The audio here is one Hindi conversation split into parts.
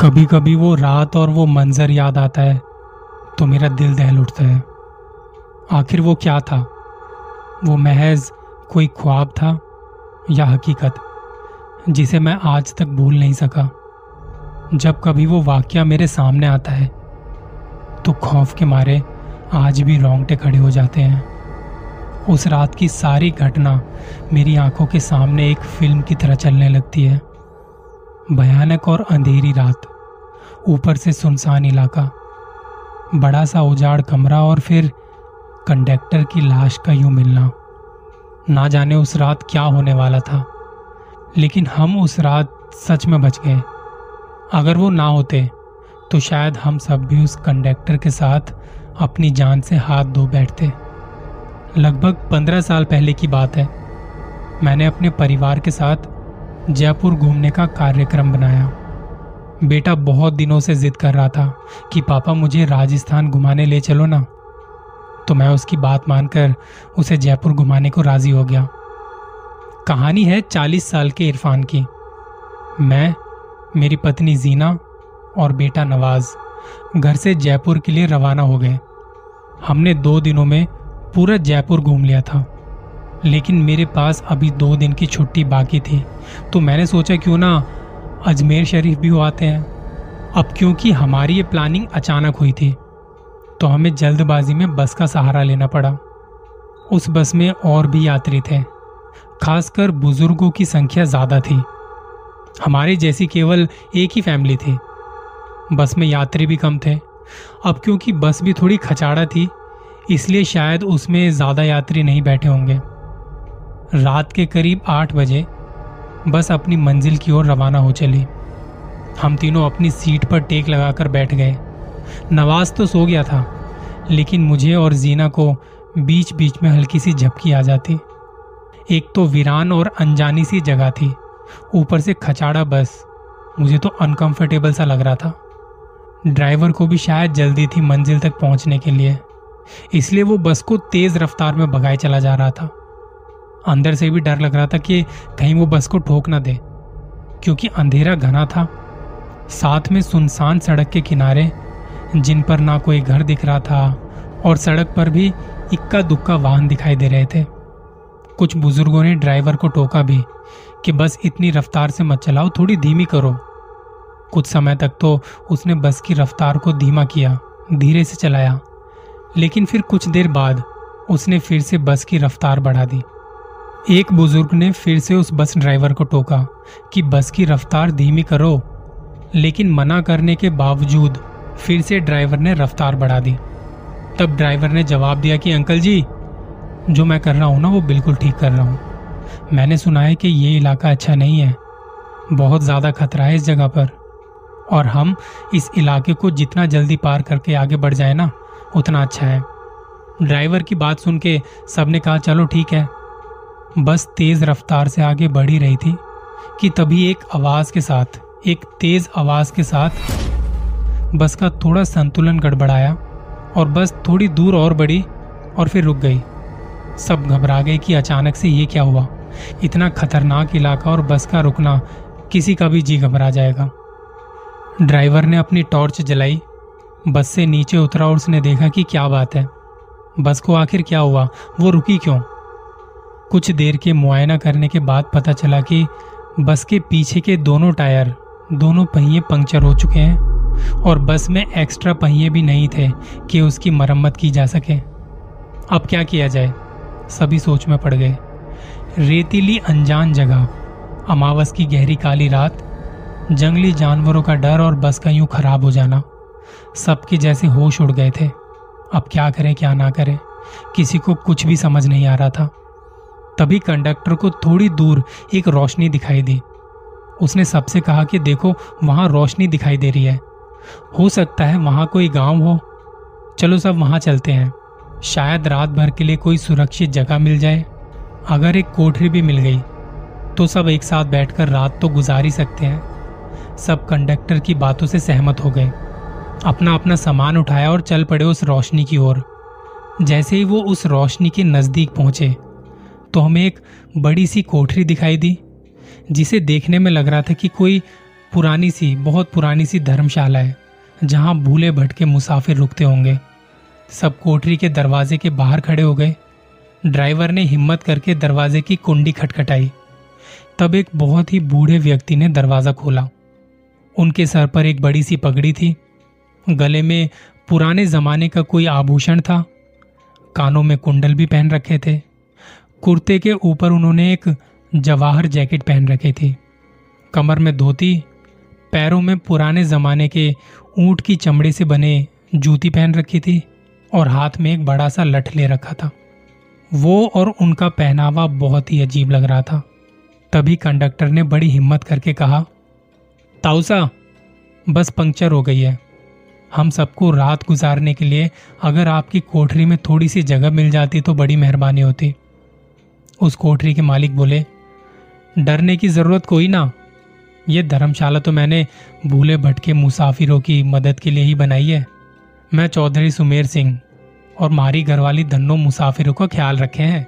कभी कभी वो रात और वो मंजर याद आता है तो मेरा दिल दहल उठता है। आखिर वो क्या था? वो महज कोई ख्वाब था या हकीकत, जिसे मैं आज तक भूल नहीं सका? जब कभी वो वाक्य मेरे सामने आता है तो खौफ के मारे आज भी रोंगटे खड़े हो जाते हैं। उस रात की सारी घटना मेरी आँखों के सामने एक फ़िल्म की तरह चलने लगती है। भयानक और अंधेरी रात। ऊपर से सुनसान इलाका, बड़ा सा उजाड़ कमरा और फिर कंडक्टर की लाश का यूँ मिलना। ना जाने उस रात क्या होने वाला था, लेकिन हम उस रात सच में बच गए। अगर वो ना होते तो शायद हम सब भी उस कंडक्टर के साथ अपनी जान से हाथ धो बैठते। लगभग पंद्रह साल पहले की बात है। मैंने अपने परिवार के साथ जयपुर घूमने का कार्यक्रम बनाया। बेटा बहुत दिनों से जिद कर रहा था कि पापा मुझे राजस्थान घुमाने ले चलो ना। तो मैं उसकी बात मानकर उसे जयपुर घुमाने को राज़ी हो गया। कहानी है चालीस साल के इरफान की। मैं, मेरी पत्नी जीना और बेटा नवाज़ घर से जयपुर के लिए रवाना हो गए। हमने दो दिनों में पूरा जयपुर घूम लिया था। लेकिन मेरे पास अभी दो दिन की छुट्टी बाकी थी। तो मैंने सोचा क्यों ना अजमेर शरीफ भी हो आते हैं। अब क्योंकि हमारी ये प्लानिंग अचानक हुई थी तो हमें जल्दबाजी में बस का सहारा लेना पड़ा। उस बस में और भी यात्री थे, खासकर बुज़ुर्गों की संख्या ज़्यादा थी। हमारे जैसी केवल एक ही फैमिली थी। बस में यात्री भी कम थे। अब क्योंकि बस भी थोड़ी खचाड़ा थी, इसलिए शायद उसमें ज़्यादा यात्री नहीं बैठे होंगे। रात के करीब आठ बजे बस अपनी मंजिल की ओर रवाना हो चली। हम तीनों अपनी सीट पर टेक लगाकर बैठ गए। नवाज़ तो सो गया था, लेकिन मुझे और जीना को बीच बीच में हल्की सी झपकी आ जाती। एक तो वीरान और अनजानी सी जगह थी, ऊपर से खचाड़ा बस। मुझे तो अनकंफर्टेबल सा लग रहा था। ड्राइवर को भी शायद जल्दी थी मंजिल तक पहुँचने के लिए, इसलिए वो बस को तेज रफ्तार में भगाए चला जा रहा था। अंदर से भी डर लग रहा था कि कहीं वो बस को ठोक ना दे, क्योंकि अंधेरा घना था। साथ में सुनसान सड़क के किनारे, जिन पर ना कोई घर दिख रहा था, और सड़क पर भी इक्का दुक्का वाहन दिखाई दे रहे थे। कुछ बुज़ुर्गों ने ड्राइवर को टोका भी कि बस इतनी रफ्तार से मत चलाओ, थोड़ी धीमी करो। कुछ समय तक तो उसने बस की रफ्तार को धीमा किया, धीरे से चलाया। लेकिन फिर कुछ देर बाद उसने फिर से बस की रफ्तार बढ़ा दी। एक बुज़ुर्ग ने फिर से उस बस ड्राइवर को टोका कि बस की रफ्तार धीमी करो, लेकिन मना करने के बावजूद फिर से ड्राइवर ने रफ्तार बढ़ा दी। तब ड्राइवर ने जवाब दिया कि, अंकल जी, जो मैं कर रहा हूँ ना, वो बिल्कुल ठीक कर रहा हूँ। मैंने सुना है कि ये इलाका अच्छा नहीं है। बहुत ज़्यादा खतरा है इस जगह पर। और हम इस इलाके को जितना जल्दी पार करके आगे बढ़ जाए ना, उतना अच्छा है। ड्राइवर की बात सुन के सबने कहा, चलो ठीक है बस तेज रफ्तार से आगे बढ़ ही रही थी कि तभी एक आवाज़ के साथ, एक तेज आवाज़ के साथ बस का थोड़ा संतुलन गड़बड़ाया और बस थोड़ी दूर और बढ़ी और फिर रुक गई। सब घबरा गए कि अचानक से ये क्या हुआ? इतना खतरनाक इलाका और बस का रुकना किसी का भी जी घबरा जाएगा। ड्राइवर ने अपनी टॉर्च जलाई। बस से नीचे उतरा और उसने देखा कि क्या बात है। बस को आखिर क्या हुआ? वो रुकी क्यों? कुछ देर के मुआयना करने के बाद पता चला कि बस के पीछे के दोनों टायर, दोनों पहिए पंक्चर हो चुके हैं और बस में एक्स्ट्रा पहिए भी नहीं थे कि उसकी मरम्मत की जा सके। अब क्या किया जाए? सभी सोच में पड़ गए। रेतीली अनजान जगह, अमावस की गहरी काली रात, जंगली जानवरों का डर और बस का यूँ खराब हो जाना। सबके जैसे होश उड़ गए थे। अब क्या करें, क्या ना करें? किसी को कुछ भी समझ नहीं आ रहा था। तभी कंडक्टर को थोड़ी दूर एक रोशनी दिखाई दी। उसने सबसे कहा कि देखो, वहाँ रोशनी दिखाई दे रही है। हो सकता है वहाँ कोई गाँव हो। चलो सब वहाँ चलते हैं। शायद रात भर के लिए कोई सुरक्षित जगह मिल जाए। अगर एक कोठरी भी मिल गई तो सब एक साथ बैठकर रात तो गुजार ही सकते हैं। सब कंडक्टर की बातों से सहमत हो गए। अपना अपना सामान उठाया और चल पड़े उस रोशनी की ओर। जैसे ही वो उस रोशनी के नज़दीक पहुँचे तो हमें एक बड़ी सी कोठरी दिखाई दी, जिसे देखने में लग रहा था कि कोई पुरानी सी, बहुत पुरानी सी धर्मशाला है, जहाँ भूले भटके मुसाफिर रुकते होंगे। सब कोठरी के दरवाजे के बाहर खड़े हो गए। ड्राइवर ने हिम्मत करके दरवाजे की कुंडी खटखटाई। तब एक बहुत ही बूढ़े व्यक्ति ने दरवाज़ा खोला। उनके सर पर एक बड़ी सी पगड़ी थी। गले में पुराने जमाने का कोई आभूषण था। कानों में कुंडल भी पहन रखे थे। कुर्ते के ऊपर उन्होंने एक जवाहर जैकेट पहन रखी थी। कमर में धोती, पैरों में पुराने जमाने के ऊँट की चमड़े से बने जूती पहन रखी थी और हाथ में एक बड़ा सा लठ ले रखा था। वो और उनका पहनावा बहुत ही अजीब लग रहा था। तभी कंडक्टर ने बड़ी हिम्मत करके कहा ताउसा बस पंक्चर हो गई है। हम सबको रात गुजारने के लिए अगर आपकी कोठरी में थोड़ी सी जगह मिल जाती तो बड़ी मेहरबानी होती। उस कोठरी के मालिक बोले, डरने की ज़रूरत कोई ना। ये धर्मशाला तो मैंने भूले भटके मुसाफिरों की मदद के लिए ही बनाई है। मैं चौधरी सुमेर सिंह और मारी घरवाली धन्नो मुसाफिरों का ख्याल रखे हैं।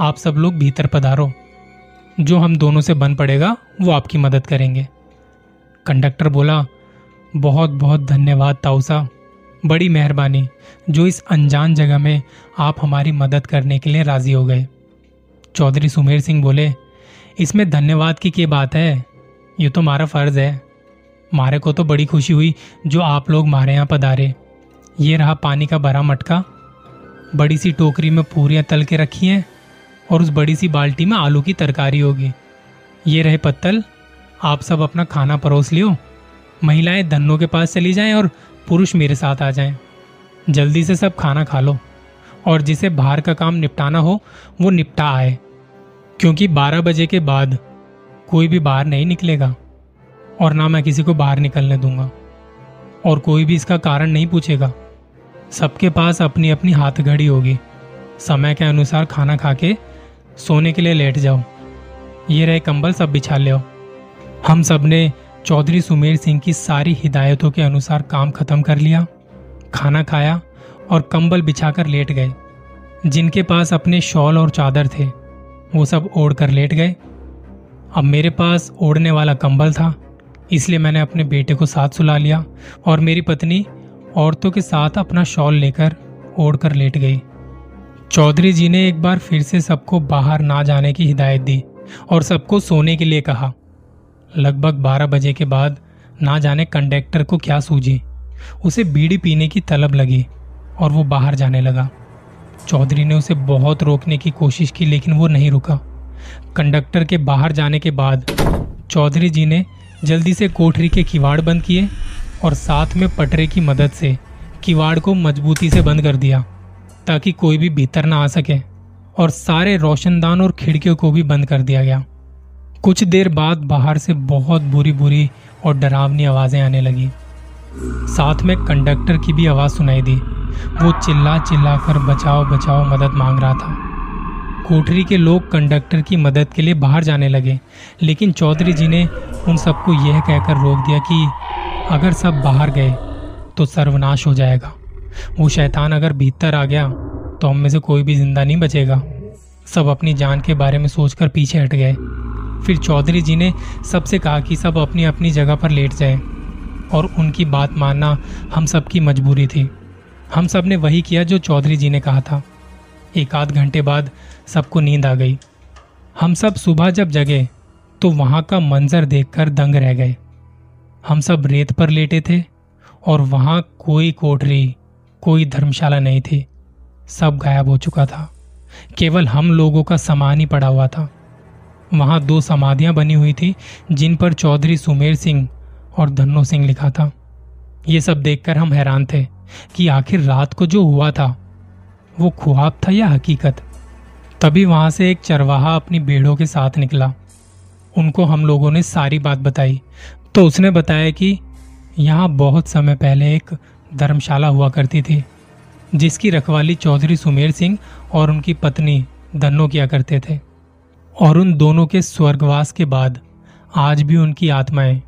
आप सब लोग भीतर पधारो। जो हम दोनों से बन पड़ेगा, वो आपकी मदद करेंगे। कंडक्टर बोला, बहुत बहुत धन्यवाद ताउसा बड़ी मेहरबानी। जो इस अनजान जगह में आप हमारी मदद करने के लिए राज़ी हो गए। चौधरी सुमेर सिंह बोले, इसमें धन्यवाद की क्या बात है? ये तो हमारा फ़र्ज़ है। मारे को तो बड़ी खुशी हुई जो आप लोग मारे यहाँ पधारे। ये रहा पानी का भरा मटका। बड़ी सी टोकरी में पूरियाँ तल के रखी हैं और उस बड़ी सी बाल्टी में आलू की तरकारी होगी। ये रहे पत्तल। आप सब अपना खाना परोस लियो। महिलाएँ धनों के पास चली जाएँ और पुरुष मेरे साथ आ जाएँ। जल्दी से सब खाना खा लो। और जिसे बाहर का काम निपटाना हो, वो निपटा आए। क्योंकि 12 बजे के बाद कोई भी बाहर नहीं निकलेगा और ना मैं किसी को बाहर निकलने दूँगा। और कोई भी इसका कारण नहीं पूछेगा। सबके पास अपनी अपनी हाथ घड़ी होगी। समय के अनुसार खाना खा के सोने के लिए लेट जाओ। ये रहे कंबल सब बिछा ले हम सबने चौधरी सुमेर सिंह की सारी हिदायतों के अनुसार काम खत्म कर लिया, खाना खाया और कंबल बिछाकर लेट गए। जिनके पास अपने शॉल और चादर थे, वो सब ओढ़ कर लेट गए। अब मेरे पास ओढ़ने वाला कंबल था, इसलिए मैंने अपने बेटे को साथ सुला लिया और मेरी पत्नी औरतों के साथ अपना शॉल लेकर ओढ़ कर लेट गई। चौधरी जी ने एक बार फिर से सबको बाहर ना जाने की हिदायत दी और सबको सोने के लिए कहा। लगभग बारह बजे के बाद ना जाने कंडक्टर को क्या सूझी। उसे बीड़ी पीने की तलब लगी। और वो बाहर जाने लगा। चौधरी ने उसे बहुत रोकने की कोशिश की, लेकिन वो नहीं रुका। कंडक्टर के बाहर जाने के बाद चौधरी जी ने जल्दी से कोठरी के किवाड़ बंद किए और साथ में पटरे की मदद से किवाड़ को मजबूती से बंद कर दिया, ताकि कोई भी भीतर ना आ सके और सारे रोशनदान और खिड़कियों को भी बंद कर दिया गया। कुछ देर बाद बाहर से बहुत बुरी बुरी और डरावनी आवाज़ें आने लगी। साथ में कंडक्टर की भी आवाज़ सुनाई दी। वो चिल्ला चिल्ला कर बचाओ बचाओ, मदद मांग रहा था। कोठरी के लोग कंडक्टर की मदद के लिए बाहर जाने लगे, लेकिन चौधरी जी ने उन सबको यह कहकर रोक दिया कि अगर सब बाहर गए तो सर्वनाश हो जाएगा। वो शैतान अगर भीतर आ गया तो हम में से कोई भी ज़िंदा नहीं बचेगा। सब अपनी जान के बारे में सोचकर पीछे हट गए। फिर चौधरी जी ने सबसे कहा कि सब अपनी अपनी जगह पर लेट जाएँ और उनकी बात मानना हम सबकी मजबूरी थी। हम सबने वही किया जो चौधरी जी ने कहा था। एक आध घंटे बाद सबको नींद आ गई। हम सब सुबह जब जगे तो वहाँ का मंजर देखकर दंग रह गए। हम सब रेत पर लेटे थे, और वहाँ कोई कोठरी, कोई धर्मशाला नहीं थी। सब गायब हो चुका था। केवल हम लोगों का सामान ही पड़ा हुआ था। वहाँ दो समाधियाँ बनी हुई थी, जिन पर चौधरी सुमेर सिंह और धन्नो सिंह लिखा था। ये सब देखकर हम हैरान थे। कि आखिर रात को जो हुआ था, वो ख्वाब था या हकीकत? तभी वहाँ से एक चरवाहा अपनी भेड़ों के साथ निकला। उनको हम लोगों ने सारी बात बताई। तो उसने बताया कि यहाँ बहुत समय पहले एक धर्मशाला हुआ करती थी, जिसकी रखवाली चौधरी सुमेर सिंह और उनकी पत्नी धन्नो किया करते थे। और उन दोनों के स्वर्गवास के बाद आज भी उनकी आत्माएँ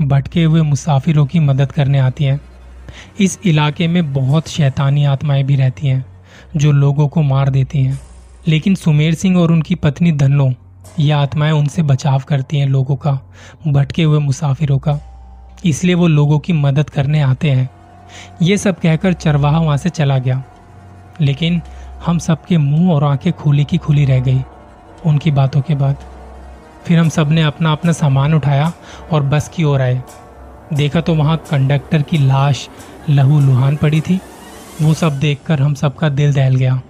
भटके हुए मुसाफिरों की मदद करने आती हैं। इस इलाके में बहुत शैतानी आत्माएँ भी रहती हैं, जो लोगों को मार देती हैं। लेकिन सुमेर सिंह और उनकी पत्नी धन्नो, ये आत्माएँ उनसे बचाव करती हैं लोगों का, भटके हुए मुसाफिरों का। इसलिए वो लोगों की मदद करने आते हैं। ये सब कहकर चरवाहा वहाँ से चला गया। लेकिन हम सबके मुँह और आँखें खुली की खुली रह गई, उनकी बातों के बाद। फिर हम सबने अपना अपना सामान उठाया और बस की ओर आए। देखा तो वहाँ कंडक्टर की लाश लहू लुहान पड़ी थी। वो सब देखकर हम सबका दिल दहल गया।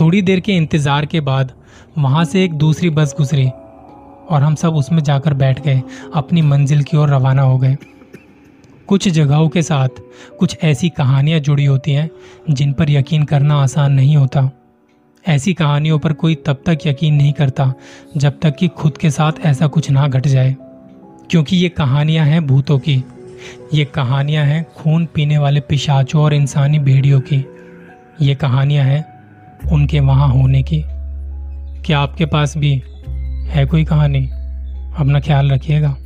थोड़ी देर के इंतज़ार के बाद वहाँ से एक दूसरी बस गुजरी और हम सब उसमें जाकर बैठ गए, अपनी मंजिल की ओर रवाना हो गए। कुछ जगहों के साथ कुछ ऐसी कहानियाँ जुड़ी होती हैं जिन पर यकीन करना आसान नहीं होता। ऐसी कहानियों पर कोई तब तक यकीन नहीं करता जब तक कि खुद के साथ ऐसा कुछ ना घट जाए। क्योंकि ये कहानियाँ हैं भूतों की। ये कहानियाँ हैं खून पीने वाले पिशाचों और इंसानी भेड़ियों की। ये कहानियाँ हैं उनके वहाँ होने की। क्या आपके पास भी है कोई कहानी? अपना ख्याल रखिएगा।